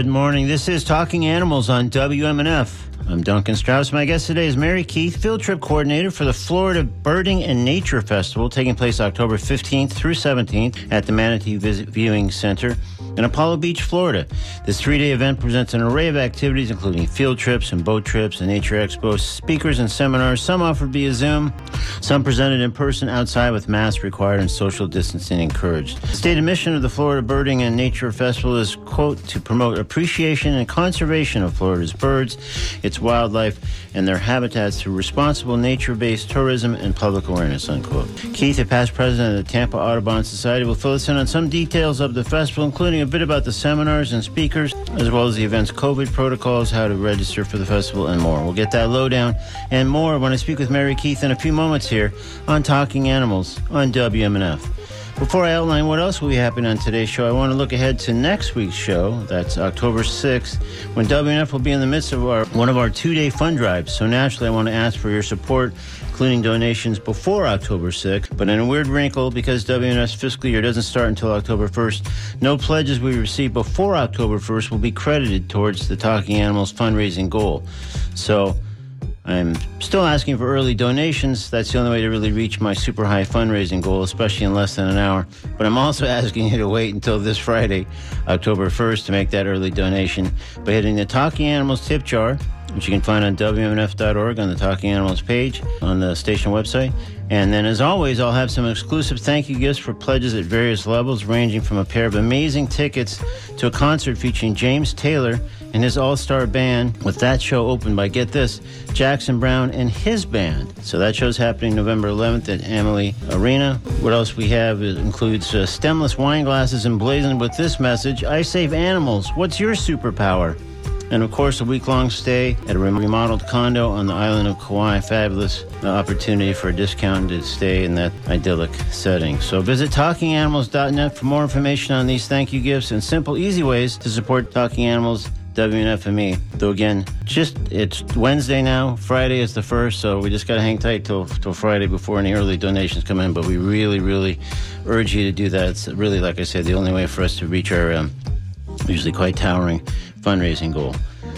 Good morning. This is Talking Animals on WMNF. I'm Duncan Strauss. My guest today is Mary Keith, field trip coordinator for the Florida Birding and Nature Festival, taking place October 15th through 17th at the Manatee Visit Viewing Center in Apollo Beach, Florida. This three day event presents an array of activities, including field trips and boat trips and nature expos, speakers and seminars, some offered via Zoom, some presented in person outside with masks required and social distancing encouraged. The stated mission of the Florida Birding and Nature Festival is, quote, to promote appreciation and conservation of Florida's birds, its wildlife, and their habitats through responsible nature-based tourism and public awareness, unquote. Keith, a past president of the Tampa Audubon Society, will fill us in on some details of the festival, including a bit about the seminars and speakers, as well as the event's COVID protocols, how to register for the festival, and more. We'll get that lowdown and more when I speak with Mary Keith in a few moments here on Talking Animals on WMNF. Before I outline what else will be happening on today's show, I want to look ahead to next week's show. That's October 6th, when WNF will be in the midst of our one of our two-day fund drives. So naturally, I want to ask for your support, including donations before October 6th. But in a weird wrinkle, because WNF's fiscal year doesn't start until October 1st, no pledges we receive before October 1st will be credited towards the Talking Animals fundraising goal. So I'm still asking for early donations. That's the only way to really reach my super high fundraising goal, especially in less than an hour. But I'm also asking you to wait until this Friday, October 1st, to make that early donation by hitting the Talking Animals tip jar, which you can find on WMNF.org on the Talking Animals page on the station website. And then, as always, I'll have some exclusive thank you gifts for pledges at various levels, ranging from a pair of amazing tickets to a concert featuring James Taylor and his all star band, with that show opened by, get this, Jackson Browne and his band. So that show's happening November 11th at Amalie Arena. What else we have includes uh, stemless wine glasses emblazoned with this message I save animals. What's your superpower? And of course, a week long stay at a remodeled condo on the island of Kauai. Fabulous uh, opportunity for a discounted stay in that idyllic setting. So visit talkinganimals.net for more information on these thank you gifts and simple, easy ways to support Talking Animals. WNFME. Though again, just it's Wednesday now. Friday is the first, so we just got to hang tight till till Friday before any early donations come in. But we really, really urge you to do that. It's really, like I said, the only way for us to reach our um, usually quite towering fundraising goal.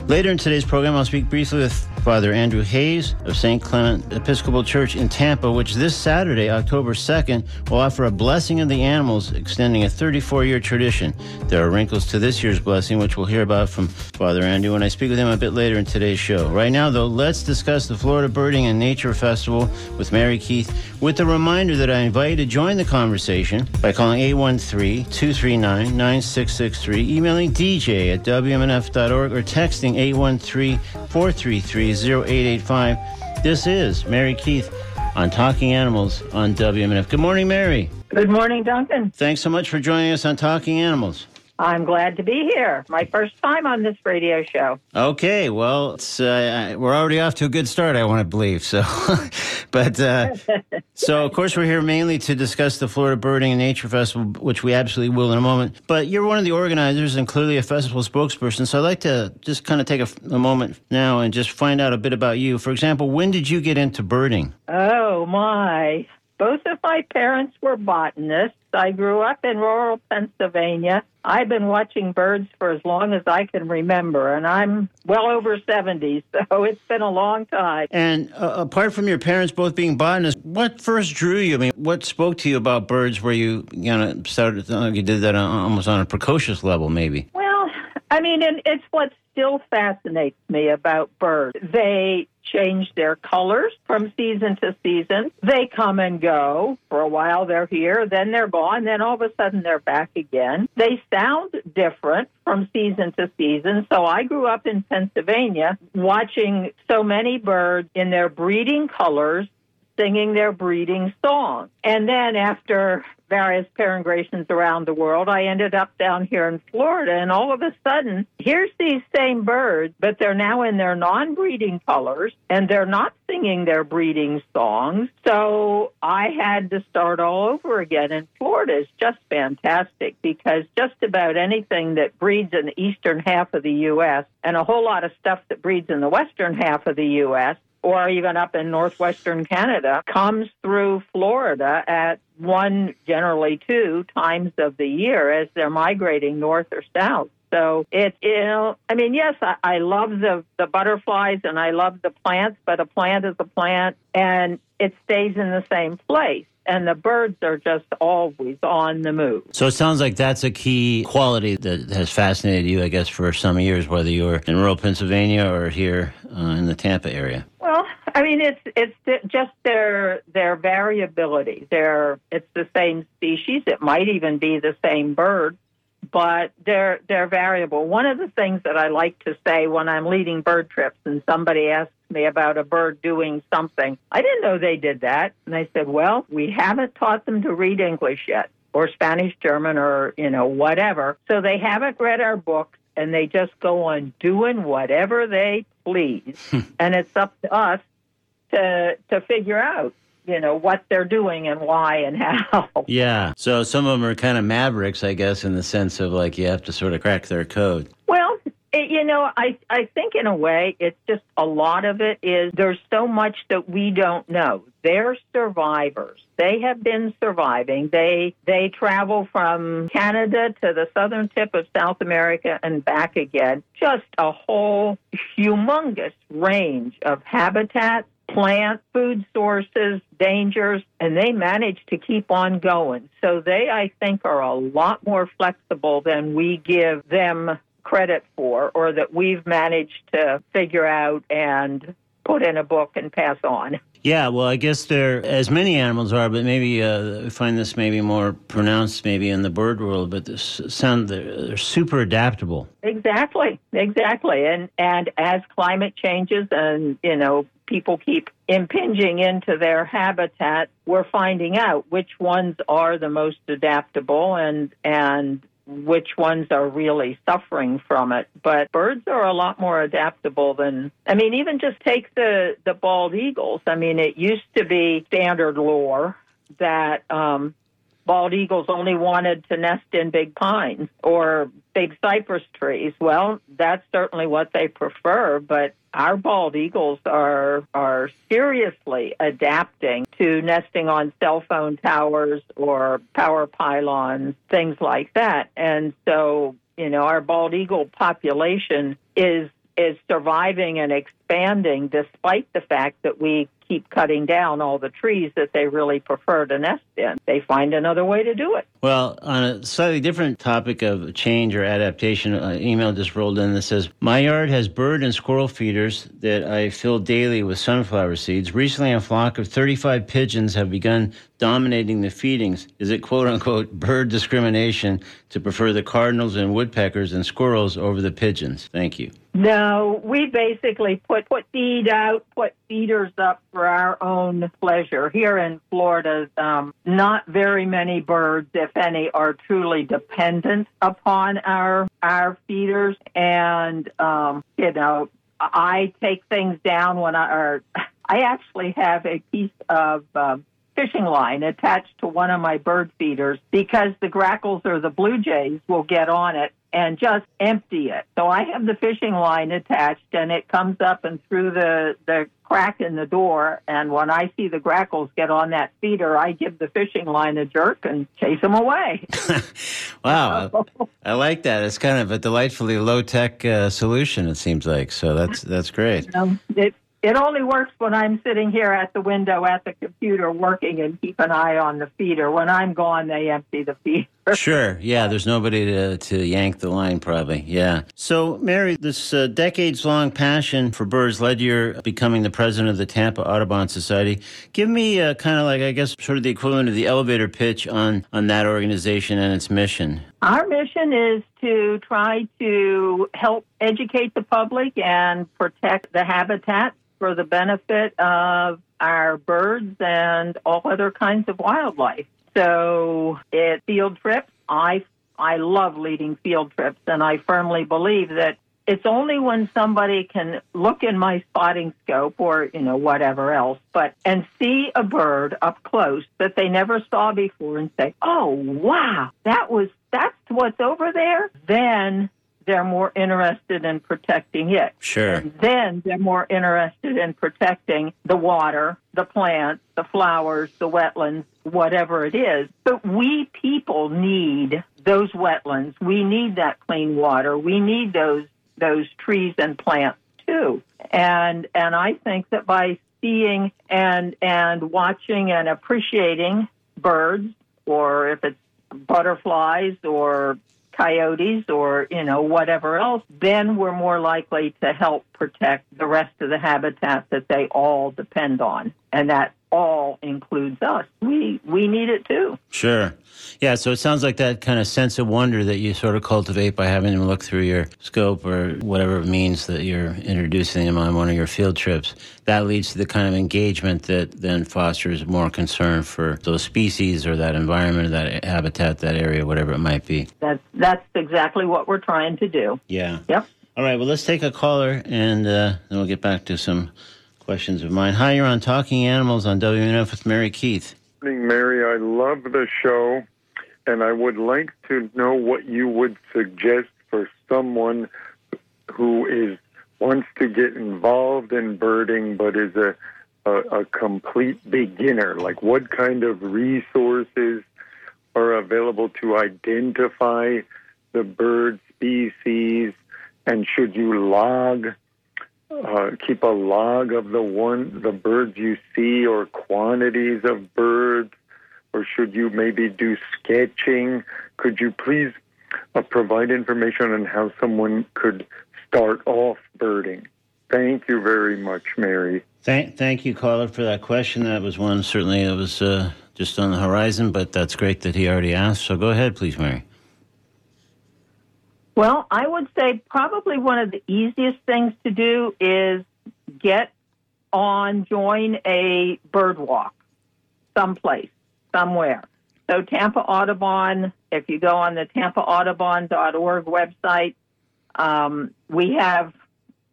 Later in today's program, I'll speak briefly with Father Andrew Hayes of St. Clement Episcopal Church in Tampa, which this Saturday, October 2nd, will offer a blessing of the animals, extending a 34 year tradition. There are wrinkles to this year's blessing, which we'll hear about from Father Andrew when I speak with him a bit later in today's show. Right now, though, let's discuss the Florida Birding and Nature Festival with Mary Keith, with the reminder that I invite you to join the conversation by calling 813 239 9663, emailing dj at WMNF.org, or texting 813 433 0885. This is Mary Keith on Talking Animals on WMNF. Good morning, Mary. Good morning, Duncan. Thanks so much for joining us on Talking Animals. I'm glad to be here. My first time on this radio show. Okay, well, uh, we're already off to a good start, I want to believe. So, but uh, so of course we're here mainly to discuss the Florida Birding and Nature Festival, which we absolutely will in a moment. But you're one of the organizers and clearly a festival spokesperson. So I'd like to just kind of take a, a moment now and just find out a bit about you. For example, when did you get into birding? Oh my! Both of my parents were botanists. I grew up in rural Pennsylvania. I've been watching birds for as long as I can remember, and I'm well over 70, so it's been a long time. And uh, apart from your parents both being botanists, what first drew you? I mean, what spoke to you about birds where you, you know, started, uh, you did that on, almost on a precocious level, maybe? Well, I mean, and it's what still fascinates me about birds. They change their colors from season to season. They come and go. For a while they're here, then they're gone, then all of a sudden they're back again. They sound different from season to season. So I grew up in Pennsylvania watching so many birds in their breeding colors singing their breeding song. And then after various peregrinations around the world, I ended up down here in Florida. And all of a sudden, here's these same birds, but they're now in their non breeding colors and they're not singing their breeding songs. So I had to start all over again. And Florida is just fantastic because just about anything that breeds in the eastern half of the U.S. and a whole lot of stuff that breeds in the western half of the U.S or even up in northwestern Canada comes through Florida at one, generally two times of the year as they're migrating north or south. So it, you know, I mean, yes, I, I love the the butterflies and I love the plants, but a plant is a plant, and it stays in the same place and the birds are just always on the move. So it sounds like that's a key quality that has fascinated you, I guess, for some years, whether you're in rural Pennsylvania or here uh, in the Tampa area. Well, I mean, it's it's just their their variability. They're it's the same species. It might even be the same bird, but they're they're variable. One of the things that I like to say when I'm leading bird trips and somebody asks me about a bird doing something, I didn't know they did that. And I said, "Well, we haven't taught them to read English yet or Spanish, German or, you know, whatever. So they haven't read our books and they just go on doing whatever they please. Hmm. and it's up to us to to figure out you know what they're doing and why and how. Yeah. So some of them are kind of mavericks, I guess, in the sense of like you have to sort of crack their code. Well, it, you know, I I think in a way it's just a lot of it is there's so much that we don't know. They're survivors. They have been surviving. They they travel from Canada to the southern tip of South America and back again. Just a whole humongous range of habitats plant food sources, dangers, and they manage to keep on going. So they, I think, are a lot more flexible than we give them credit for or that we've managed to figure out and put in a book and pass on. Yeah, well, I guess there, as many animals are, but maybe uh, I find this maybe more pronounced maybe in the bird world. But this sound they're, they're super adaptable. Exactly, exactly, and and as climate changes and you know people keep impinging into their habitat, we're finding out which ones are the most adaptable and and which ones are really suffering from it. But birds are a lot more adaptable than I mean, even just take the the bald eagles. I mean, it used to be standard lore that um, bald eagles only wanted to nest in big pines or big cypress trees. Well, that's certainly what they prefer, but our bald eagles are are seriously adapting to nesting on cell phone towers or power pylons, things like that. And so, you know, our bald eagle population is is surviving and expanding despite the fact that we keep cutting down all the trees that they really prefer to nest in. They find another way to do it. Well, on a slightly different topic of change or adaptation, an email just rolled in that says, My yard has bird and squirrel feeders that I fill daily with sunflower seeds. Recently, a flock of 35 pigeons have begun dominating the feedings. Is it quote unquote bird discrimination to prefer the cardinals and woodpeckers and squirrels over the pigeons? Thank you. No, we basically put put feed out, put feeders up for our own pleasure. Here in Florida, um, not very many birds, if any, are truly dependent upon our our feeders, and um, you know, I take things down when I or I actually have a piece of. Um, fishing line attached to one of my bird feeders because the grackles or the blue jays will get on it and just empty it. So I have the fishing line attached and it comes up and through the, the crack in the door. And when I see the grackles get on that feeder, I give the fishing line a jerk and chase them away. wow. I like that. It's kind of a delightfully low tech uh, solution, it seems like. So that's, that's great. Um, it, it only works when I'm sitting here at the window at the computer working and keep an eye on the feeder. When I'm gone, they empty the feeder. Sure. Yeah, there's nobody to, to yank the line, probably. Yeah. So, Mary, this uh, decades long passion for birds led you to becoming the president of the Tampa Audubon Society. Give me uh, kind of like, I guess, sort of the equivalent of the elevator pitch on, on that organization and its mission. Our mission is to try to help educate the public and protect the habitat for the benefit of our birds and all other kinds of wildlife. So at field trips, I I love leading field trips, and I firmly believe that it's only when somebody can look in my spotting scope or you know whatever else, but and see a bird up close that they never saw before, and say, "Oh wow, that was that's what's over there." Then they're more interested in protecting it. Sure. And then they're more interested in protecting the water, the plants, the flowers, the wetlands, whatever it is. But we people need those wetlands. We need that clean water. We need those those trees and plants too. And and I think that by seeing and and watching and appreciating birds or if it's butterflies or coyotes or you know whatever else then we're more likely to help protect the rest of the habitat that they all depend on. And that all includes us we we need it too Sure. Yeah, so it sounds like that kind of sense of wonder that you sort of cultivate by having them look through your scope or whatever it means that you're introducing them on one of your field trips. That leads to the kind of engagement that then fosters more concern for those species or that environment, or that habitat, that area, whatever it might be. that's that's exactly what we're trying to do Yeah. yep All right, well, let's take a caller and uh, then we'll get back to some questions of mine. Hi, you're on Talking Animals on WNF with Mary Keith. Mary. I love the show, and I would like to know what you would suggest for someone who is wants to get involved in birding but is a a, a complete beginner. Like, what kind of resources are available to identify the bird species, and should you log? Uh, keep a log of the one the birds you see or quantities of birds or should you maybe do sketching could you please uh, provide information on how someone could start off birding thank you very much mary Thank, thank you, caller, for that question. That was one certainly that was uh, just on the horizon, but that's great that he already asked. So go ahead, please, Mary. Well, I would say probably one of the easiest things to do is get on, join a bird walk someplace, somewhere. So Tampa Audubon, if you go on the tampaaudubon.org website, um, we have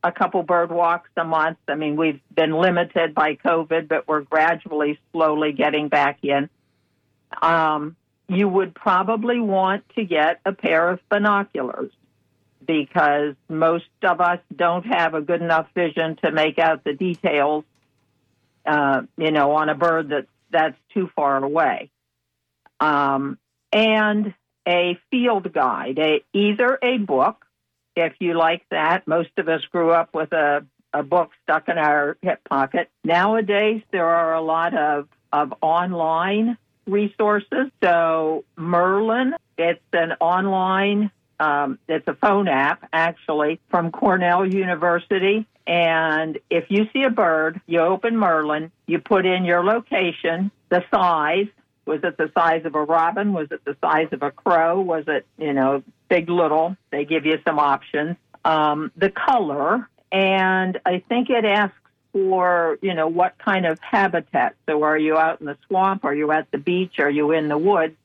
a couple bird walks a month. I mean, we've been limited by COVID, but we're gradually, slowly getting back in. Um, you would probably want to get a pair of binoculars because most of us don't have a good enough vision to make out the details, uh, you know, on a bird that's that's too far away. Um, and a field guide, a, either a book, if you like that. Most of us grew up with a, a book stuck in our hip pocket. Nowadays, there are a lot of, of online resources. So Merlin, it's an online, um, it's a phone app actually from Cornell University. And if you see a bird, you open Merlin, you put in your location, the size. Was it the size of a robin? Was it the size of a crow? Was it, you know, big, little? They give you some options. Um, the color, and I think it asks for, you know, what kind of habitat. So are you out in the swamp? Are you at the beach? Are you in the woods?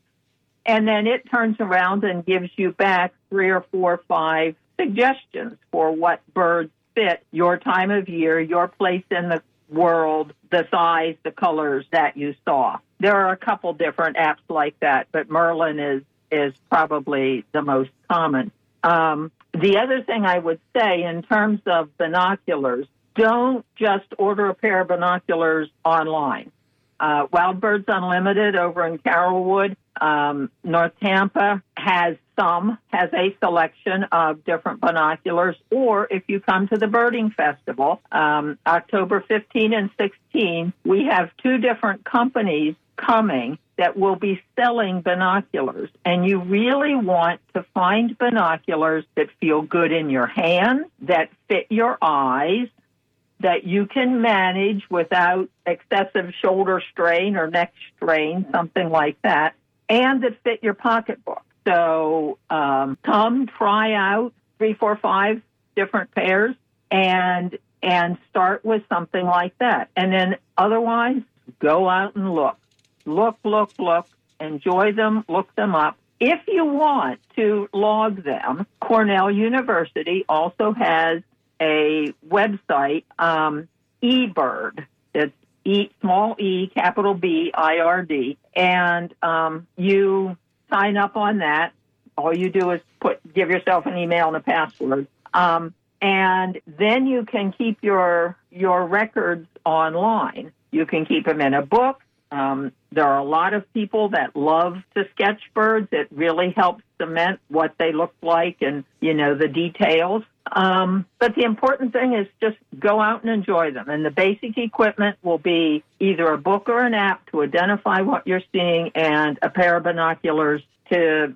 And then it turns around and gives you back three or four, or five suggestions for what birds fit your time of year, your place in the world, the size, the colors that you saw. There are a couple different apps like that, but Merlin is is probably the most common. Um, the other thing I would say in terms of binoculars, don't just order a pair of binoculars online. Uh, Wild Birds Unlimited over in Carrollwood, um, North Tampa has some, has a selection of different binoculars. Or if you come to the Birding Festival, um, October 15 and 16, we have two different companies coming that will be selling binoculars. And you really want to find binoculars that feel good in your hand, that fit your eyes, that you can manage without excessive shoulder strain or neck strain, something like that, and that fit your pocketbook. So um, come try out three, four, five different pairs and and start with something like that. And then otherwise, go out and look. Look, look, look, enjoy them, look them up. If you want to log them, Cornell University also has a website, um, eBird. It's E small E capital B I R D, and um, you sign up on that. All you do is put give yourself an email and a password. Um, and then you can keep your your records online. You can keep them in a book. Um, there are a lot of people that love to sketch birds. It really helps cement what they look like and you know the details. Um, but the important thing is just go out and enjoy them. And the basic equipment will be either a book or an app to identify what you're seeing, and a pair of binoculars to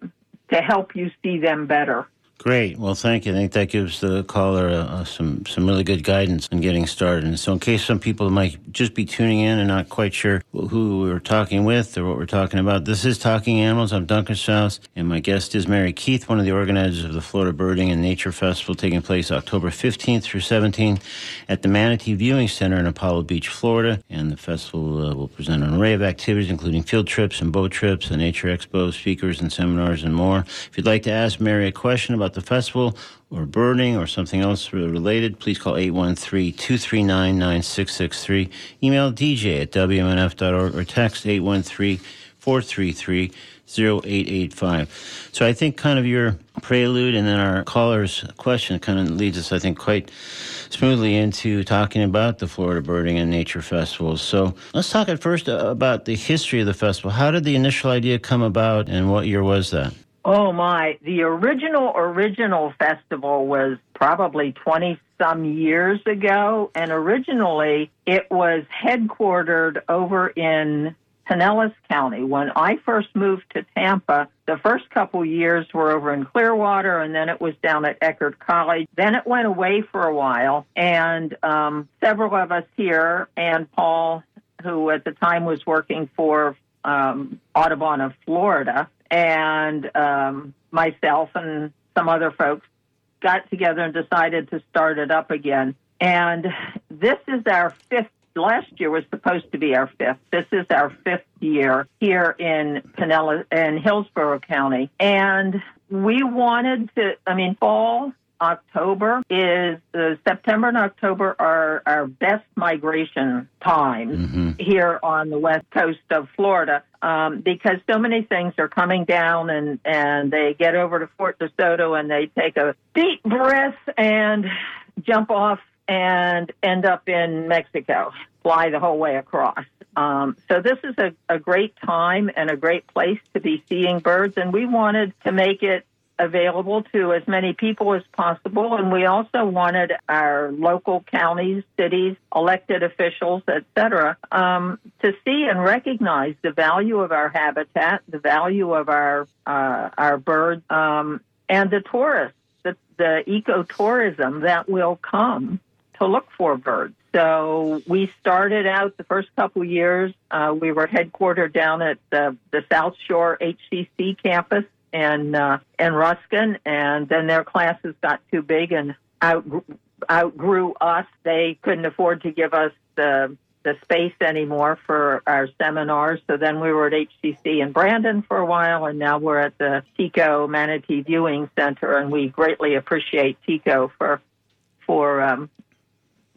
to help you see them better. Great. Well, thank you. I think that gives the caller uh, uh, some some really good guidance in getting started. And so, in case some people might just be tuning in and not quite sure who we're talking with or what we're talking about, this is Talking Animals. I'm Duncan Strauss, and my guest is Mary Keith, one of the organizers of the Florida Birding and Nature Festival, taking place October 15th through 17th at the Manatee Viewing Center in Apollo Beach, Florida. And the festival uh, will present an array of activities, including field trips and boat trips, a nature expo, speakers and seminars, and more. If you'd like to ask Mary a question about about the festival or birding or something else related, please call 813 239 9663. Email dj at wmnf.org or text 813 433 0885. So I think kind of your prelude and then our caller's question kind of leads us, I think, quite smoothly into talking about the Florida Birding and Nature Festivals. So let's talk at first about the history of the festival. How did the initial idea come about and what year was that? Oh my, the original original festival was probably 20 some years ago and originally it was headquartered over in Pinellas County. When I first moved to Tampa, the first couple years were over in Clearwater, and then it was down at Eckerd College. Then it went away for a while, and um, several of us here, and Paul, who at the time was working for um, Audubon of Florida, and um, myself and some other folks got together and decided to start it up again. And this is our fifth. Last year was supposed to be our fifth. This is our fifth year here in Pinellas in Hillsborough County, and we wanted to. I mean, fall October is uh, September and October are our best migration times mm-hmm. here on the west coast of Florida um, because so many things are coming down and and they get over to Fort DeSoto and they take a deep breath and jump off and end up in Mexico, fly the whole way across. Um, so this is a, a great time and a great place to be seeing birds, and we wanted to make it available to as many people as possible. And we also wanted our local counties, cities, elected officials, etc., um, to see and recognize the value of our habitat, the value of our uh, our birds, um, and the tourists, the, the ecotourism that will come to look for birds. So we started out the first couple years. Uh, we were headquartered down at the, the South Shore HCC campus and uh, and Ruskin, and then their classes got too big and out, outgrew us. They couldn't afford to give us the the space anymore for our seminars. So then we were at HCC in Brandon for a while, and now we're at the TECO Manatee Viewing Center, and we greatly appreciate TECO for for um,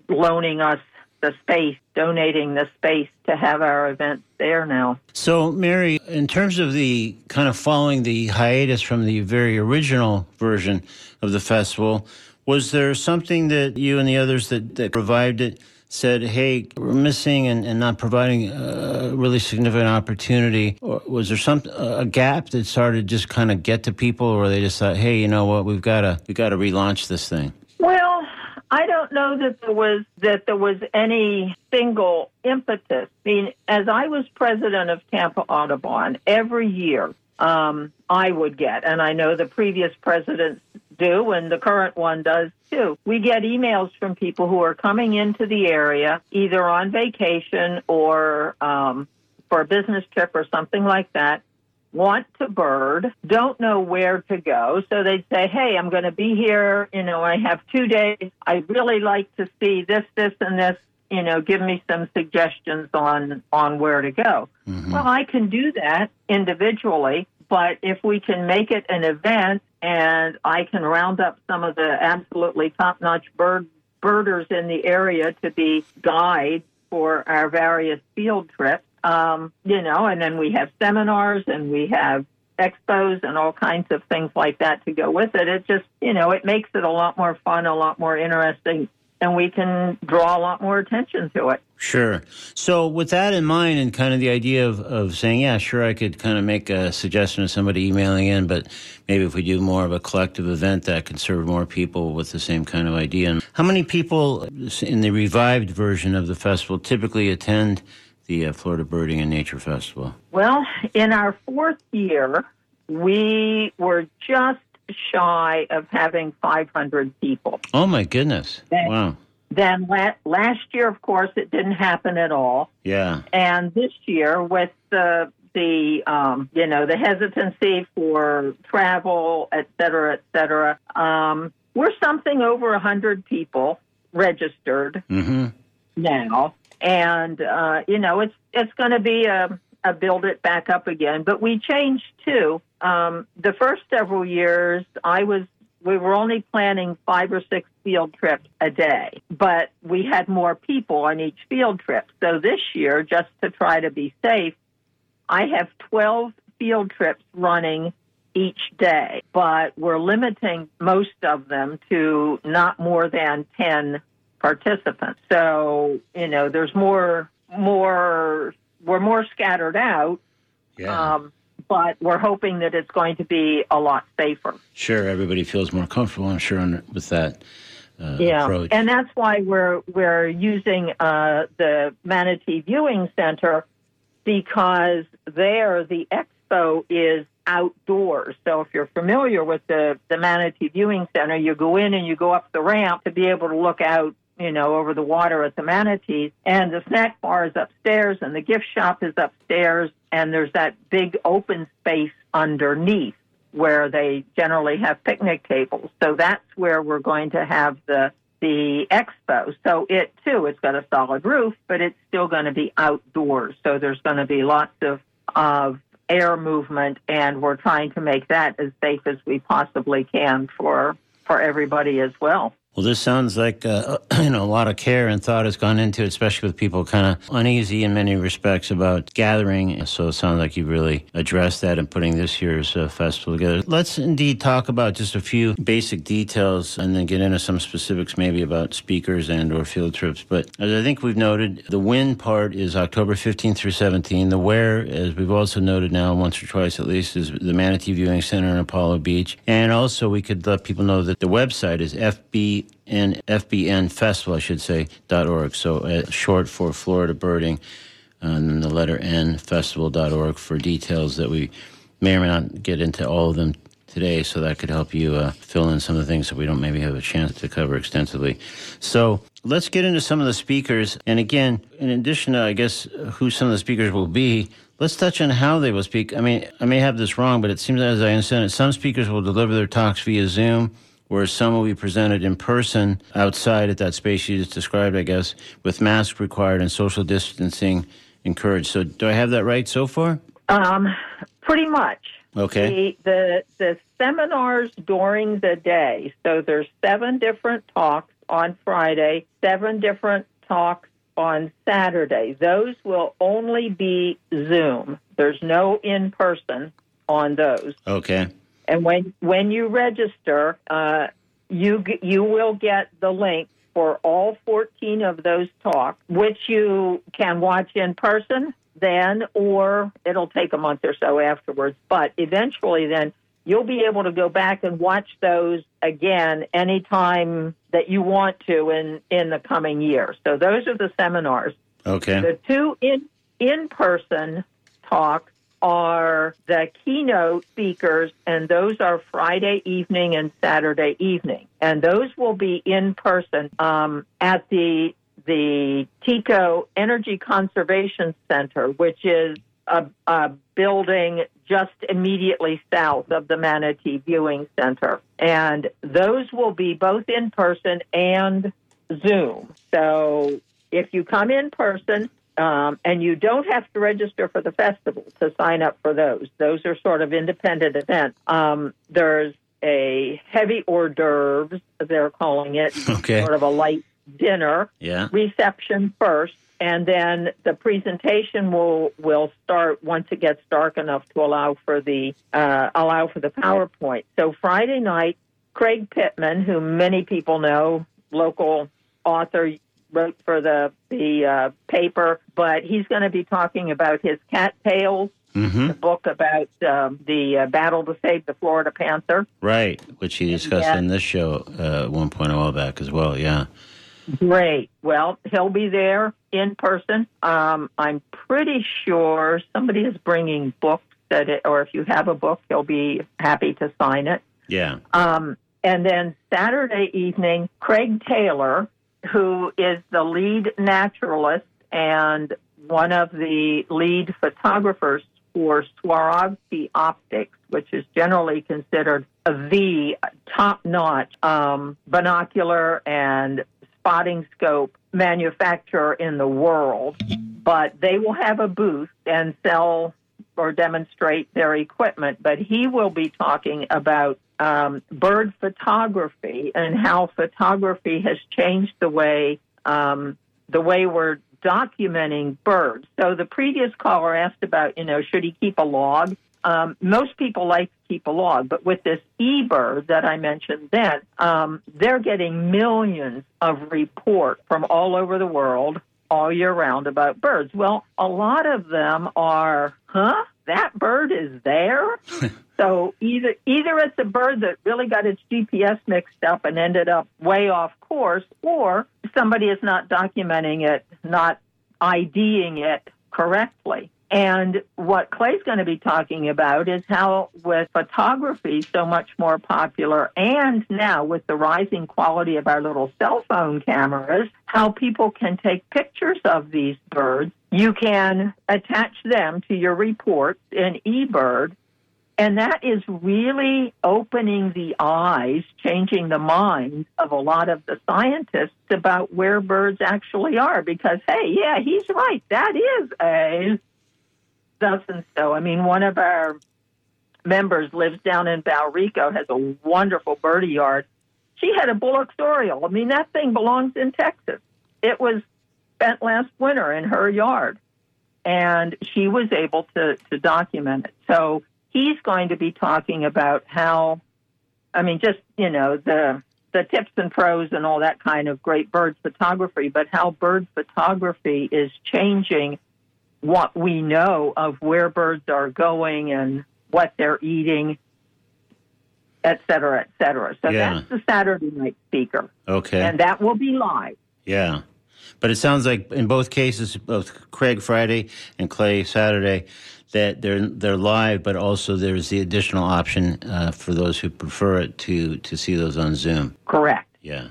loaning us the space, donating the space to have our events there now. So, Mary, in terms of the kind of following the hiatus from the very original version of the festival, was there something that you and the others that, that revived it said, hey, we're missing and, and not providing a really significant opportunity? Or was there some a gap that started just kind of get to people, or they just thought, hey, you know what, we've got to we got to relaunch this thing? Well, I don't know that there was that there was any single impetus. I mean, as I was president of Tampa Audubon, every year um, I would get, and I know the previous presidents do, and the current one does too. We get emails from people who are coming into the area either on vacation or um, for a business trip or something like that, want to bird, don't know where to go. So they'd say, Hey, I'm going to be here. You know, I have two days. I'd really like to see this, this, and this. You know, give me some suggestions on, on where to go. Mm-hmm. Well, I can do that individually, but if we can make it an event and I can round up some of the absolutely top notch bird birders in the area to be guides for our various field trips, um, you know, and then we have seminars and we have expos and all kinds of things like that to go with it. It just, you know, it makes it a lot more fun, a lot more interesting, and we can draw a lot more attention to it. Sure. So, with that in mind, and kind of the idea of, of saying, yeah, sure, I could kind of make a suggestion of somebody emailing in, but maybe if we do more of a collective event that can serve more people with the same kind of idea. And how many people in the revived version of the festival typically attend the uh, Florida Birding and Nature Festival? Well, in our fourth year, we were just shy of having 500 people. Oh, my goodness. wow. Then la- last year, of course, it didn't happen at all. Yeah. And this year, with the the um, you know the hesitancy for travel, et cetera, et cetera, um, we're something over a hundred people registered Mm-hmm. now, and uh, you know it's it's going to be a, a build it back up again. But we changed too. Um, the first several years, I was we were only planning five or six field trips a day, but we had more people on each field trip. So this year, just to try to be safe, I have 12 field trips running each day, but we're limiting most of them to not more than 10 participants. So, you know, there's more, more, we're more scattered out. Yeah. Um, but we're hoping that it's going to be a lot safer. sure. Everybody feels more comfortable, I'm sure, with that uh, yeah, approach. and that's why we're we're using uh, the Manatee Viewing Center because there the expo is outdoors. So if you're familiar with the the Manatee Viewing Center, you go in and you go up the ramp to be able to look out. You know, over the water at the manatees, and the snack bar is upstairs, and the gift shop is upstairs, and there's that big open space underneath where they generally have picnic tables. So that's where we're going to have the the expo. So it too, it's got a solid roof, but it's still going to be outdoors. So there's going to be lots of of air movement, and we're trying to make that as safe as we possibly can for for everybody as well. Well, this sounds like uh, you know a lot of care and thought has gone into it, especially with people kind of uneasy in many respects about gathering. So it sounds like you've really addressed that in putting this year's uh, festival together. Let's indeed talk about just a few basic details, and then get into some specifics, maybe about speakers and or field trips. But as I think we've noted, the win part is October 15th through 17. The where, as we've also noted now once or twice at least, is the Manatee Viewing Center in Apollo Beach. And also, we could let people know that the website is FB FBN Festival, I should say, org. So uh, short for Florida Birding, and then the letter N Festival.org for details that we may or may not get into all of them today. So that could help you uh, fill in some of the things that we don't maybe have a chance to cover extensively. So let's get into some of the speakers. And again, in addition to, I guess, who some of the speakers will be, let's touch on how they will speak. I mean, I may have this wrong, but it seems as I understand it, some speakers will deliver their talks via Zoom whereas some will be presented in person outside at that space you just described, I guess, with masks required and social distancing encouraged. So, do I have that right so far? Um, pretty much. Okay. The, the the seminars during the day. So there's seven different talks on Friday, seven different talks on Saturday. Those will only be Zoom. There's no in person on those. Okay. And when when you register, uh, you you will get the link for all 14 of those talks, which you can watch in person then, or it'll take a month or so afterwards. But eventually, then you'll be able to go back and watch those again anytime that you want to in in the coming year. So those are the seminars. Okay. The two in in person talks are the keynote speakers, and those are Friday evening and Saturday evening, and those will be in person um, at the the TECO Energy Conservation Center, which is a, a building just immediately south of the Manatee Viewing Center, and those will be both in person and Zoom. So if you come in person, um, and you don't have to register for the festival to sign up for those. Those are sort of independent events. Um, there's a heavy hors d'oeuvres, they're calling it, Okay. sort of a light dinner Yeah. reception first, and then the presentation will will start once it gets dark enough to allow for the uh, allow for the PowerPoint. So Friday night, Craig Pittman, who many people know, local author, wrote for the the uh, paper, but he's going to be talking about his cattails. Mm-hmm. The book about um, the uh, battle to save the Florida Panther. Right, which he discussed Yeah. in this show uh, at one point a while back as well. Yeah. Great. Well, he'll be there in person. Um, I'm pretty sure somebody is bringing books that, it, or if you have a book, he'll be happy to sign it. Yeah. Um, and then Saturday evening, Craig Taylor, who is the lead naturalist and one of the lead photographers for Swarovski Optics, which is generally considered the top-notch um, binocular and spotting scope manufacturer in the world. But they will have a booth and sell or demonstrate their equipment. But he will be talking about um, bird photography and how photography has changed the way um, the way we're documenting birds. So the previous caller asked about, you know, should he keep a log? Um, most people like to keep a log, but with this eBird that I mentioned then, um, they're getting millions of reports from all over the world all year round about birds. Well, a lot of them are, huh? That bird is there? so either either it's a bird that really got its GPS mixed up and ended up way off course, or somebody is not documenting it, not IDing it correctly. And what Clay's going to be talking about is how, with photography so much more popular, and now with the rising quality of our little cell phone cameras, how people can take pictures of these birds. You can attach them to your reports in eBird, and that is really opening the eyes, changing the minds of a lot of the scientists about where birds actually are. Because, hey, yeah, he's right. That is a and so. I mean, one of our members lives down in Valrico, has a wonderful birdie yard. She had a Bullock's Oriole. I mean, that thing belongs in Texas. It was spent last winter in her yard, and she was able to, to document it. So he's going to be talking about how, I mean, just, you know, the the tips and pros and all that kind of great bird photography, but how bird photography is changing what we know of where birds are going and what they're eating, et cetera, et cetera. So Yeah. that's the Saturday night speaker, Okay. and that will be live. Yeah. But it sounds like in both cases, both Craig Friday and Clay Saturday, that they're they're live, but also there's the additional option uh, for those who prefer it to to see those on Zoom. Correct. Yeah,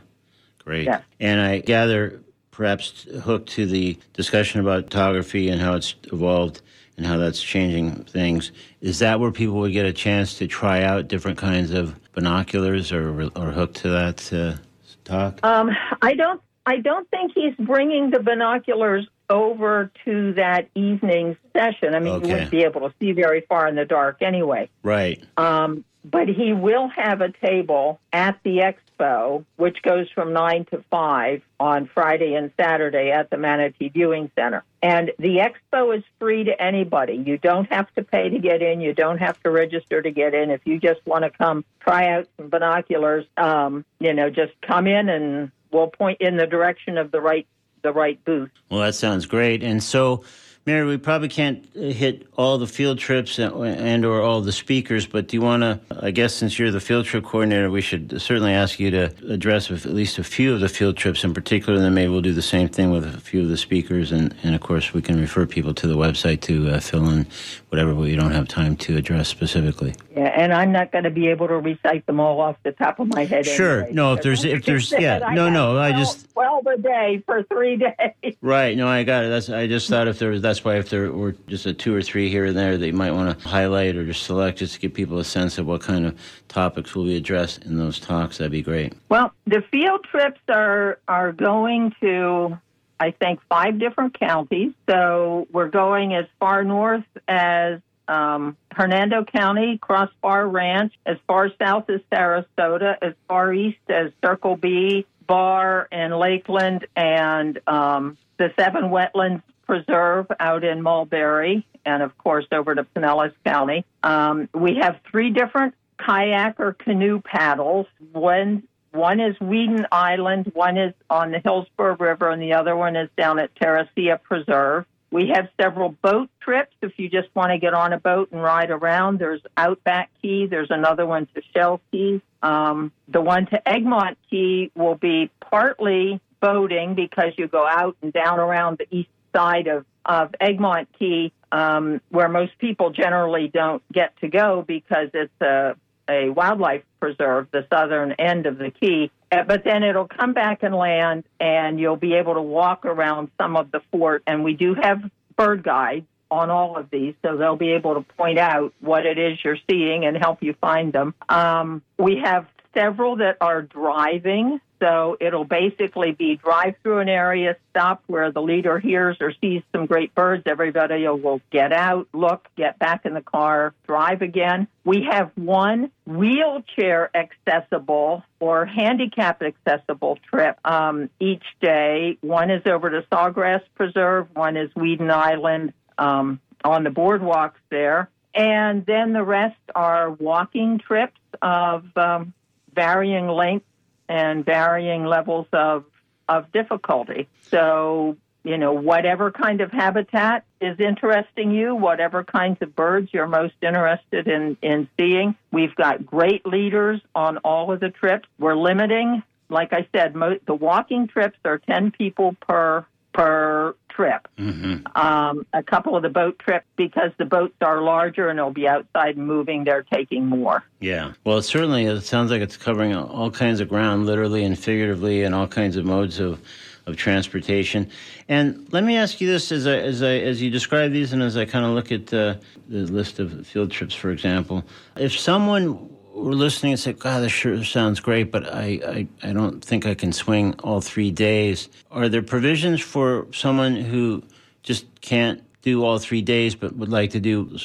great. Yes. And I gather, perhaps hooked to the discussion about photography and how it's evolved and how that's changing things. Is that where people would get a chance to try out different kinds of binoculars, or or hooked to that uh, talk? Um, I don't. I don't think he's bringing the binoculars over to that evening session. I mean, you wouldn't be able to see very far in the dark anyway. right. Um, but he will have a table at the expo, which goes from 9 to 5 on Friday and Saturday at the Manatee Viewing Center. And the expo is free to anybody. You don't have to pay to get in. You don't have to register to get in. If you just want to come try out some binoculars, um, you know, just come in and we'll point in the direction of the right the right booth. Well, that sounds great. And so, Mary, we probably can't uh, hit all the field trips and, and or all the speakers, but do you want to? I guess since you're the field trip coordinator, we should certainly ask you to address at least a few of the field trips in particular. And then maybe we'll do the same thing with a few of the speakers, and, and of course we can refer people to the website to uh, fill in whatever we don't have time to address specifically. Yeah, and I'm not going to be able to recite them all off the top of my head. Sure. anyway. No, if there's- if there's- yeah, no, no, I 12 just- twelve a day for three days. Right. No, I got it. That's. I just thought if there was. That's why if there were just a two or three here and there that you might want to highlight or just select, just to give people a sense of what kind of topics will be addressed in those talks. That'd be great. Well, the field trips are are going to, I think, five different counties. So we're going as far north as um, Hernando County, Crossbar Ranch, as far south as Sarasota, as far east as Circle B, Bar, and Lakeland, and um, the Seven Wetlands Preserve out in Mulberry, and of course over to Pinellas County. Um, we have three different kayak or canoe paddles. One one is Weeden Island, one is on the Hillsborough River, and the other one is down at Terra Ceia Preserve. We have several boat trips if you just want to get on a boat and ride around. There's Outback Key, there's another one to Shell Key. Um, the one to Egmont Key will be partly boating because you go out and down around the east side of, of Egmont Key, um, where most people generally don't get to go because it's a a wildlife preserve, the southern end of the key. Uh, but then it'll come back and land, and you'll be able to walk around some of the fort. And we do have bird guides on all of these, so they'll be able to point out what it is you're seeing and help you find them. Um, we have several that are driving. So it'll basically be drive through an area, stop where the leader hears or sees some great birds. Everybody will get out, look, get back in the car, drive again. We have one wheelchair accessible or handicap accessible trip um, each day. One is over to Sawgrass Preserve, one is Weeden Island um, on the boardwalks there. And then the rest are walking trips of um, varying lengths and varying levels of of difficulty. So, you know, whatever kind of habitat is interesting you, whatever kinds of birds you're most interested in, in seeing. We've got great leaders on all of the trips. We're limiting, like I said, mo- the walking trips are 10 people per per trip. Mm-hmm. Um, a couple of the boat trips, because the boats are larger and they'll be outside moving, they're taking more. Yeah. Well, certainly it sounds like it's covering all kinds of ground, literally and figuratively, and all kinds of modes of of transportation. And let me ask you this: as I, as I, as you describe these, and as I kind of look at uh, the list of field trips, for example, if someone were listening and said, God, this sure sounds great, but I, I, I don't think I can swing all three days. Are there provisions for someone who just can't do all three days but would like to do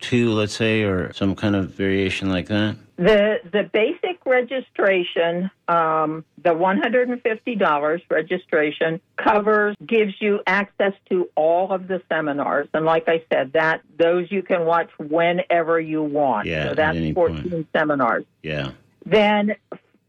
two, let's say, or some kind of variation like that? The the basic registration, um, the one hundred and fifty dollars registration covers gives you access to all of the seminars, and like I said, that those you can watch whenever you want. Yeah, so that's fourteen point. seminars. Yeah. Then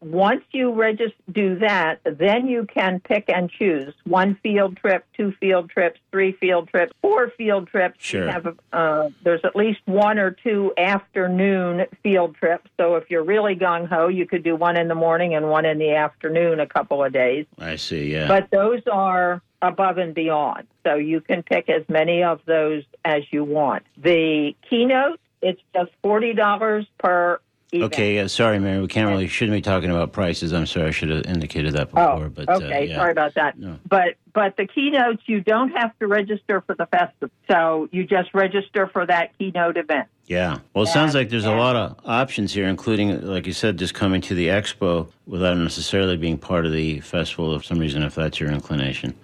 once you register, do that, then you can pick and choose one field trip, two field trips, three field trips, four field trips. Sure. Have, uh, there's at least one or two afternoon field trips. So if you're really gung ho, you could do one in the morning and one in the afternoon a couple of days. I see, yeah. But those are above and beyond. So you can pick as many of those as you want. The keynote, it's just $40 per Okay, yeah, sorry, Mary. We can't really shouldn't be talking about prices. I'm sorry, I should have indicated that oh, before. but okay, uh, yeah. sorry about that. No. But but the keynotes you don't have to register for the festival, so you just register for that keynote event. Yeah. Well, it sounds like there's a lot of options here, including, like you said, just coming to the expo without necessarily being part of the festival. For some reason, if that's your inclination.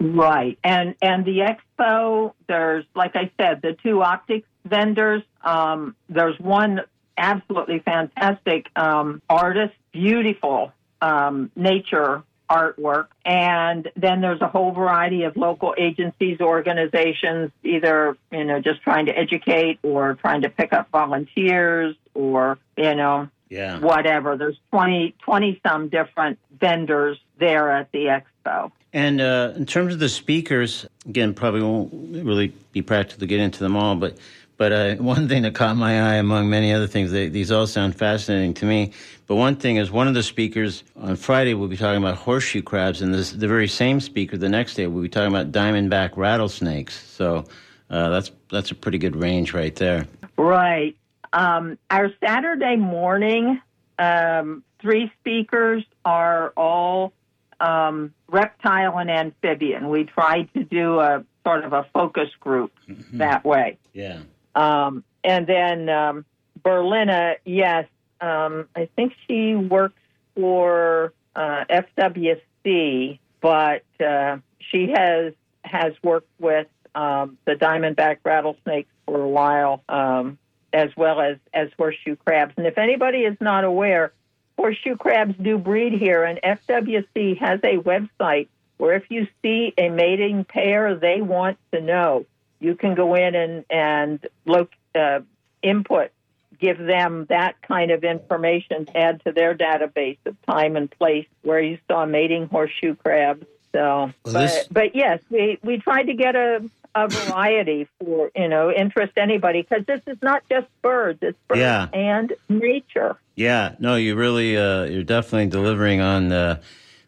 Right, and and the expo, there's like I said, the two optics vendors. Um, there's one absolutely fantastic um, artist, beautiful um, nature artwork. And then there's a whole variety of local agencies, organizations, either, you know, just trying to educate or trying to pick up volunteers or, you know, yeah. whatever. There's 20, 20 some different vendors there at the expo. And uh, in terms of the speakers, again, probably won't really be practical to get into them all, but but uh, one thing that caught my eye, among many other things, they, these all sound fascinating to me. But one thing is, one of the speakers on Friday will be talking about horseshoe crabs, and this, the very same speaker the next day will be talking about diamondback rattlesnakes. So uh, that's that's a pretty good range right there. Right. Um, our Saturday morning um, three speakers are all um, reptile and amphibian. We tried to do a sort of a focus group mm-hmm. that way. Yeah. Um, and then um, Berlina, yes, um, I think she works for uh, FWC, but uh, she has has worked with um, the diamondback rattlesnakes for a while, um, as well as as horseshoe crabs. And if anybody is not aware, horseshoe crabs do breed here, and FWC has a website where if you see a mating pair, they want to know. You can go in and and look uh, input, give them that kind of information add to their database of time and place where you saw mating horseshoe crabs. So, Well, but, this- but yes, we we tried to get a a variety for you know interest anybody because this is not just birds; it's birds Yeah. and nature. Yeah, no, you really, uh, you're definitely delivering on the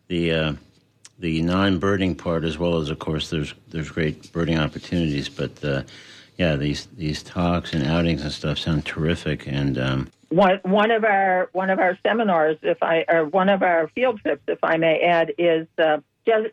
the uh, the non-birding part as well as, of course, there's there's great birding opportunities. But uh, yeah, these these talks and outings and stuff sound terrific. And um, one one of our one of our seminars, if I or one of our field trips, if I may add, is uh,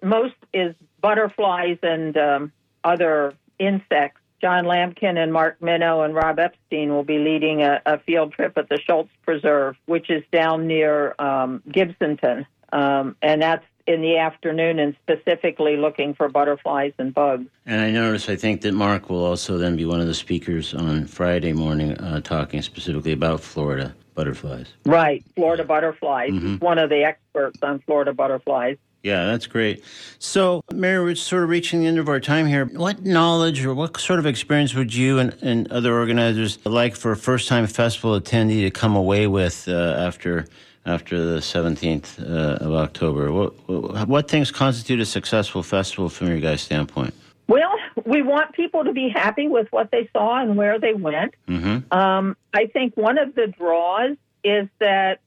most is butterflies and um, other insects. John Lampkin and Mark Minno and Rob Epstein will be leading a, a field trip at the Schultz Preserve, which is down near um, Gibsonton, um, and that's in the afternoon, and specifically looking for butterflies and bugs. and I notice, I think that Mark will also then be one of the speakers on Friday morning, uh, talking specifically about Florida butterflies. Right, Florida butterflies. He's one of the experts on Florida butterflies. Yeah, that's great. So, Mary, we're sort of reaching the end of our time here. What knowledge or what sort of experience would you and, and other organizers like for a first time festival attendee to come away with uh, after after the 17th uh, of October? What, what, things constitute a successful festival from your guys' standpoint? Well, we want people to be happy with what they saw and where they went. Mm-hmm. Um, I think one of the draws is that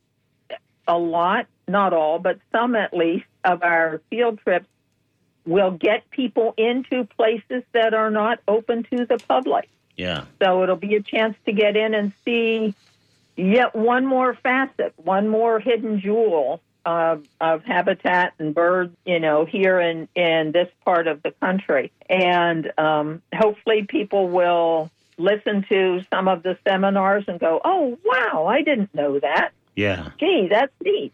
a lot, not all, but some at least, of our field trips will get people into places that are not open to the public. Yeah. So it'll be a chance to get in and see yet one more facet, one more hidden jewel of, of habitat and birds, you know, here in, in this part of the country. And um, hopefully people will listen to some of the seminars and go, oh, wow, I didn't know that. Yeah. Gee, that's neat.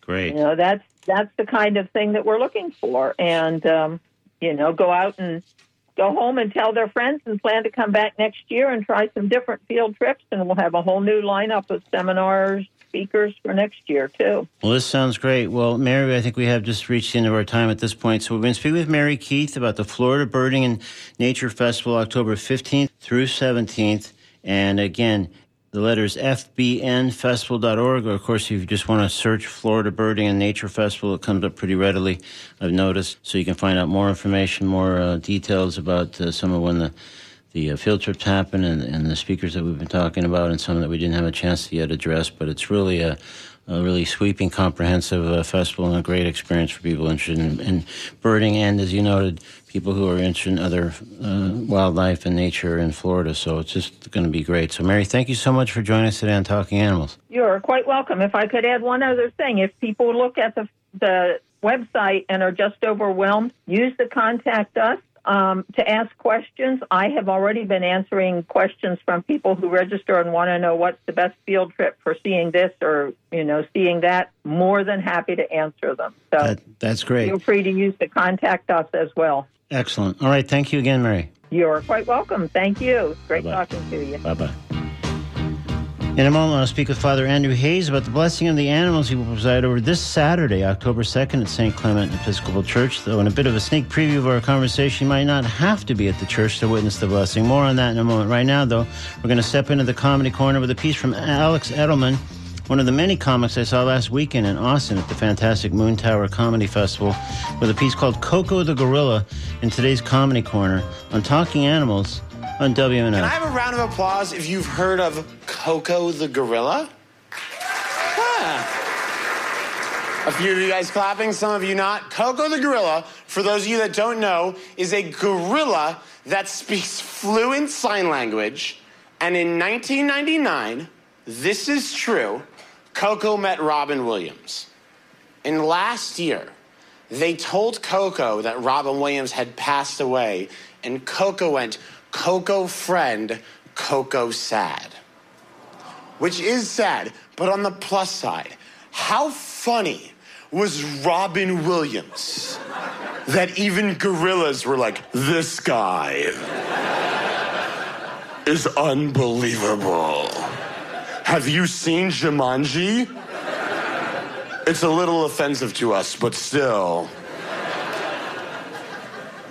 Great. You know, that's that's the kind of thing that we're looking for, and um, you know, go out and go home and tell their friends and plan to come back next year and try some different field trips, and we'll have a whole new lineup of seminars, speakers for next year too. Well, this sounds great. Well, Mary, I think we have just reached the end of our time at this point. So we're going to speak with Mary Keith about the Florida Birding and Nature Festival, October 15th through 17th. And again, the letters fbnfestival.org. Or, of course, if you just want to search Florida Birding and Nature Festival, it comes up pretty readily, I've noticed. So you can find out more information, more uh, details about uh, some of when the the uh, field trips happen and, and the speakers that we've been talking about and some that we didn't have a chance to yet address. But it's really a, a really sweeping, comprehensive uh, festival and a great experience for people interested in, in birding and, as you noted, people who are interested in other uh, wildlife and nature in Florida. So it's just going to be great. So, Mary, thank you so much for joining us today on Talking Animals. You're quite welcome. If I could add one other thing, if people look at the the website and are just overwhelmed, use the contact us um, to ask questions. I have already been answering questions from people who register and want to know what's the best field trip for seeing this or you know seeing that. More than happy to answer them. So That, that's great. feel free to use the contact us as well. Excellent. All right. Thank you again, Mary. You're quite welcome. Thank you. Great Bye-bye. talking to you. Bye bye. In a moment, I'll speak with Father Andrew Hayes about the blessing of the animals he will preside over this Saturday, October 2nd, at St. Clement Episcopal Church. Though, in a bit of a sneak preview of our conversation, you might not have to be at the church to witness the blessing. More on that in a moment. Right now, though, we're going to step into the comedy corner with a piece from Alex Edelman, one of the many comics I saw last weekend in Austin at the fantastic Moontower Comedy Festival, with a piece called Koko the Gorilla in today's comedy corner on Talking Animals on WMNF. Can I have a round of applause if you've heard of Koko the gorilla? A few of you guys clapping, some of you not. Koko the gorilla, for those of you that don't know, is a gorilla that speaks fluent sign language. And in 1999, this is true, Koko met Robin Williams. And last year, they told Koko that Robin Williams had passed away, and Koko went, Koko friend, Koko sad. Which is sad, but on the plus side, how funny was Robin Williams that even gorillas were like, this guy is unbelievable. Have you seen Jumanji? It's a little offensive to us, but still.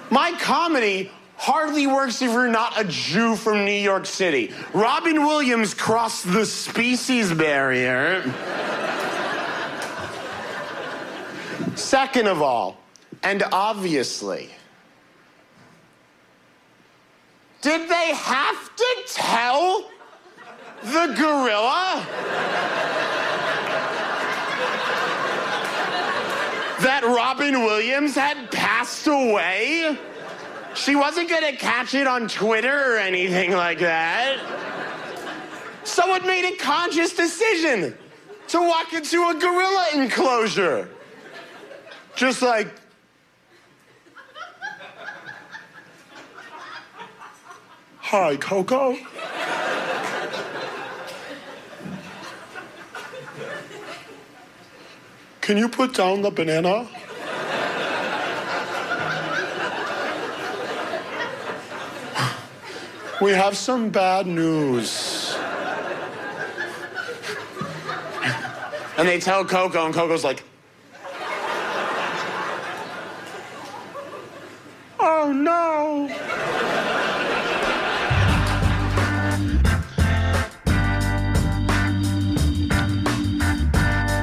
My comedy hardly works if you're not a Jew from New York City. Robin Williams crossed the species barrier. Second of all, and obviously, did they have to tell the gorilla that Robin Williams had passed away? She wasn't gonna catch it on Twitter or anything like that. Someone made a conscious decision to walk into a gorilla enclosure. Just like, Hi, Koko. Can you put down the banana? We have some bad news. And they tell Koko, and Koko's like, Oh no.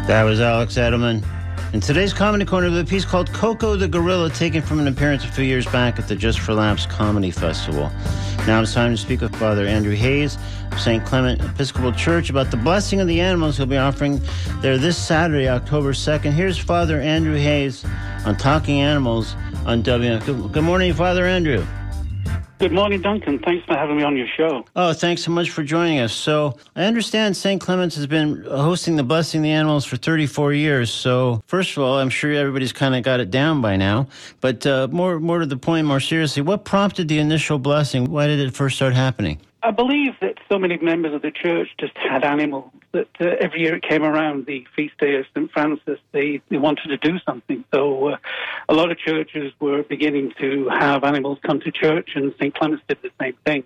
That was Alex Edelman. In today's Comedy Corner, the piece called Koko the Gorilla, taken from an appearance a few years back at the Just for Laughs Comedy Festival. Now it's time to speak with Father Andrew Hayes of St. Clement Episcopal Church about the blessing of the animals he'll be offering there this Saturday, October 2nd. Here's Father Andrew Hayes on Talking Animals on WM. Good, good morning, Father Andrew. Good morning, Duncan. Thanks for having me on your show. Oh, thanks so much for joining us. So, I understand St. Clement's has been hosting the Blessing the Animals for 34 years. So, first of all, I'm sure everybody's kind of got it down by now. But uh, more, more to the point, more seriously, what prompted the initial blessing? Why did it first start happening? I believe that so many members of the church just had animals that uh, every year it came around the feast day of St. Francis, they, they wanted to do something. So uh, a lot of churches were beginning to have animals come to church, and St. Clement's did the same thing.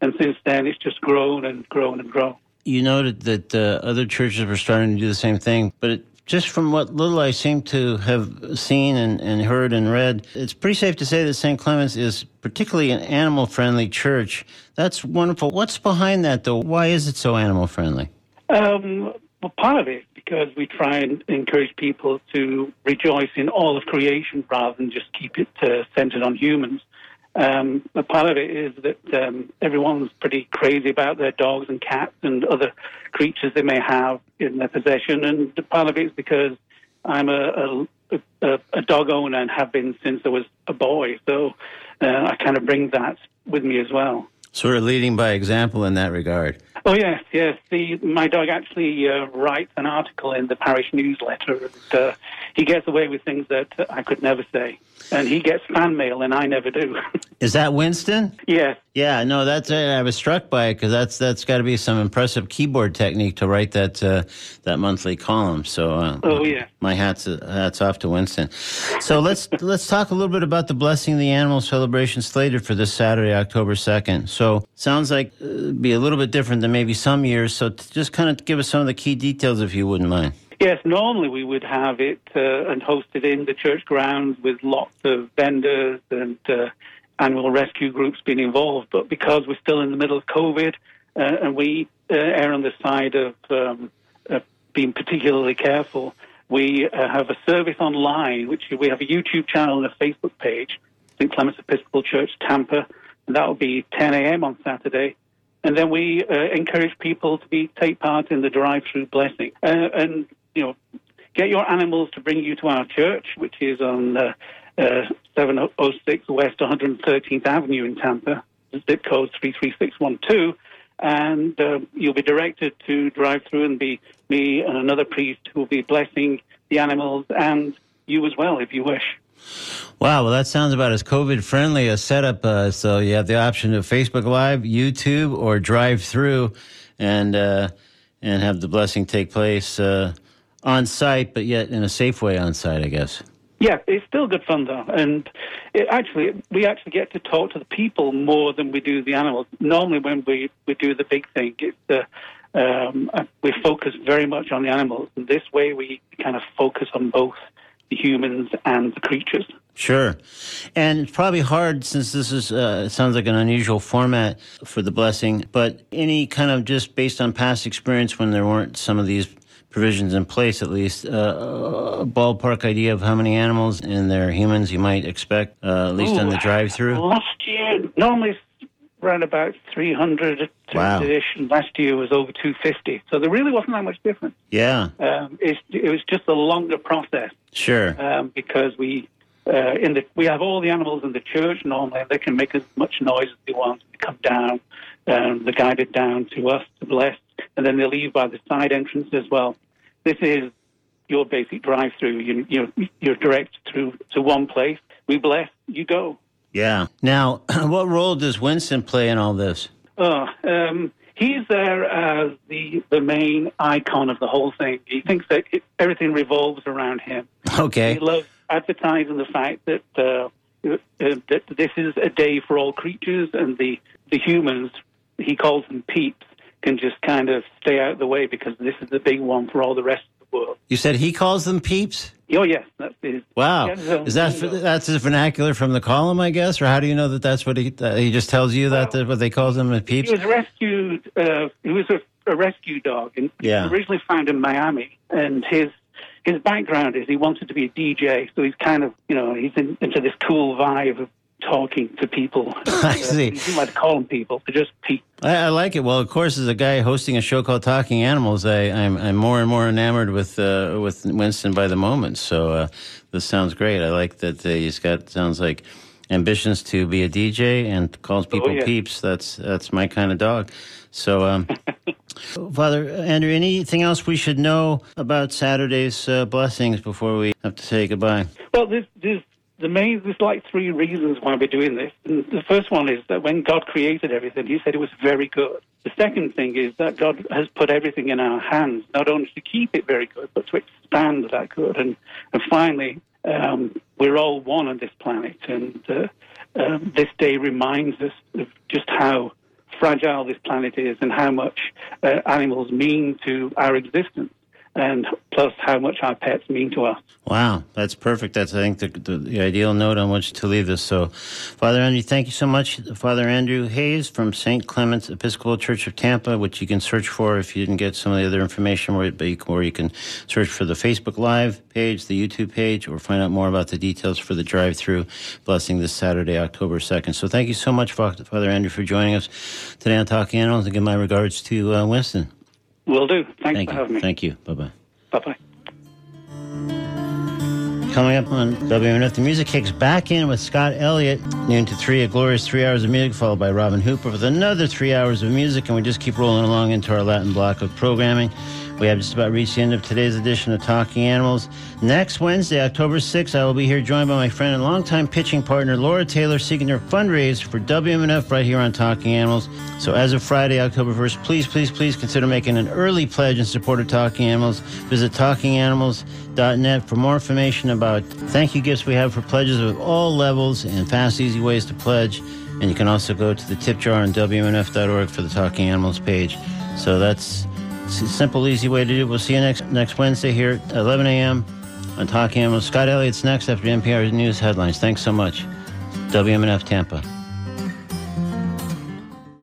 And since then, it's just grown and grown and grown. You noted that uh, other churches were starting to do the same thing, but it, just from what little I seem to have seen and, and heard and read, it's pretty safe to say that St. Clement's is particularly an animal friendly church. That's wonderful. What's behind that, though? Why is it so animal friendly? Um, well, part of it because we try and encourage people to rejoice in all of creation rather than just keep it uh, centered on humans. Um, part of it is that um, everyone's pretty crazy about their dogs and cats and other creatures they may have in their possession, and part of it is because I'm a, a, a, a dog owner and have been since I was a boy, so uh, I kind of bring that with me as well. Sort of leading by example in that regard. Oh yes, yes. The, my dog actually uh, writes an article in the parish newsletter, and uh, he gets away with things that I could never say. And he gets fan mail, and I never do. Is that Winston? Yeah. Yeah, no, that's it. I was struck by it because that's that's got to be some impressive keyboard technique to write that uh, that monthly column. So, uh, Oh yeah. my hats hats off to Winston. So let's let's talk a little bit about the blessing of the animal celebration slated for this Saturday, October second. So sounds like uh, it'd be a little bit different than maybe some years. So t- just kind of give us some of the key details, if you wouldn't mind. Yes, normally we would have it uh, and host it in the church grounds with lots of vendors and uh, animal rescue groups being involved. But because we're still in the middle of COVID uh, and we uh, err on the side of um, uh, being particularly careful, we uh, have a service online, which we have a YouTube channel and a Facebook page, St. Clement's Episcopal Church, Tampa, and that will be 10 a.m. on Saturday. And then we uh, encourage people to be take part in the drive-through blessing. Uh, and you know, get your animals to bring you to our church, which is on uh, uh, 706 West 113th Avenue in Tampa, zip code 33612, and uh, you'll be directed to drive through and be me and another priest who will be blessing the animals and you as well, if you wish. Wow, well, that sounds about as COVID friendly a setup. Uh, so you have the option of Facebook Live, YouTube, or drive through, and uh, and have the blessing take place uh, on site, but yet in a safe way on site, I guess. Yeah, it's still good fun though, and it actually we actually get to talk to the people more than we do the animals. Normally, when we, we do the big thing, it's the um, we focus very much on the animals, and this way we kind of focus on both the humans and the creatures. Sure. And it's probably hard since this is, uh, it sounds like an unusual format for the blessing, but any kind of just based on past experience when there weren't some of these provisions in place, at least, uh, a ballpark idea of how many animals and their humans you might expect, uh, at least Ooh, on the drive through? Last year, normally it's around about 300 Wow. and last year was over 250. So there really wasn't that much difference. Yeah, Um, it's, it was just a longer process sure. um, because we. Uh, in the, we have all the animals in the church normally, and they can make as much noise as they want. They come down, um, they're guided down to us to bless, and then they leave by the side entrance as well. This is your basic drive-through. You, you, you're direct through to one place. We bless, you go. Yeah. Now, what role does Winston play in all this? Oh, um, he's there as the the main icon of the whole thing. He thinks that it, everything revolves around him. Okay. He loves advertising the fact that uh, uh, that this is a day for all creatures, and the the humans he calls them peeps can just kind of stay out of the way because this is the big one for all the rest of the world. You said he calls them peeps? Oh yes, that's his. Wow. Is that that's his vernacular from the column, I guess, or how do you know that that's what he uh, he just tells you that that what they call them as peeps? He was rescued. Uh, he was a, a rescue dog, and Yeah. originally found in Miami. And his his background is he wanted to be a DJ, so he's kind of you know he's in, into this cool vibe of talking to people. I see. You might call them people, they're just people. I, I like it. Well, of course, as a guy hosting a show called Talking Animals, I, I'm I'm more and more enamored with uh, with Winston by the moment. So uh, this sounds great. I like that uh, he's got sounds like ambitions to be a DJ and calls people yeah. peeps. That's that's my kind of dog. So, um, Father Andrew, anything else we should know about Saturday's uh, blessings before we have to say goodbye? Well, there's, there's the main there's like three reasons why we're doing this. And the first one is that when God created everything, He said it was very good. The second thing is that God has put everything in our hands, not only to keep it very good, but to expand that good. And and finally, um, we're all one on this planet, and uh, um, this day reminds us of just how fragile this planet is and how much uh, animals mean to our existence, and plus how much our pets mean to us. Wow, that's perfect. That's I think the, the, the ideal note on which to leave this. So, Father Andrew, thank you so much, Father Andrew Hayes from St. Clement's Episcopal Church of Tampa, which you can search for if you didn't get some of the other information, where, but you, can- or you can search for the Facebook Live page, the YouTube page, or find out more about the details for the drive-through blessing this Saturday, October second. So, thank you so much, Father Andrew, for joining us today on Talking Animals, and give my regards to uh, Winston. Will do. Thanks Thank for you. having me. Thank you. Bye bye. Bye bye. Coming up on WMNF, the music kicks back in with Scott Elliott, noon to three, a glorious three hours of music, followed by Robin Hooper with another three hours of music, and we just keep rolling along into our Latin block of programming. We have just about reached the end of today's edition of Talking Animals. Next Wednesday, October 6th, I will be here joined by my friend and longtime pitching partner, Laura Taylor, seeking her fundraise for WMNF right here on Talking Animals. So as of Friday, October 1st, please, please, please consider making an early pledge in support of Talking Animals. Visit talkinganimals.net for more information about thank you gifts we have for pledges of all levels and fast, easy ways to pledge. And you can also go to the tip jar on WMNF.org for the Talking Animals page. So that's simple, easy way to do it. We'll see you next next Wednesday here at 11 a.m. on Talking Animals. Scott Elliott's next after NPR's news headlines. Thanks so much. WMNF Tampa.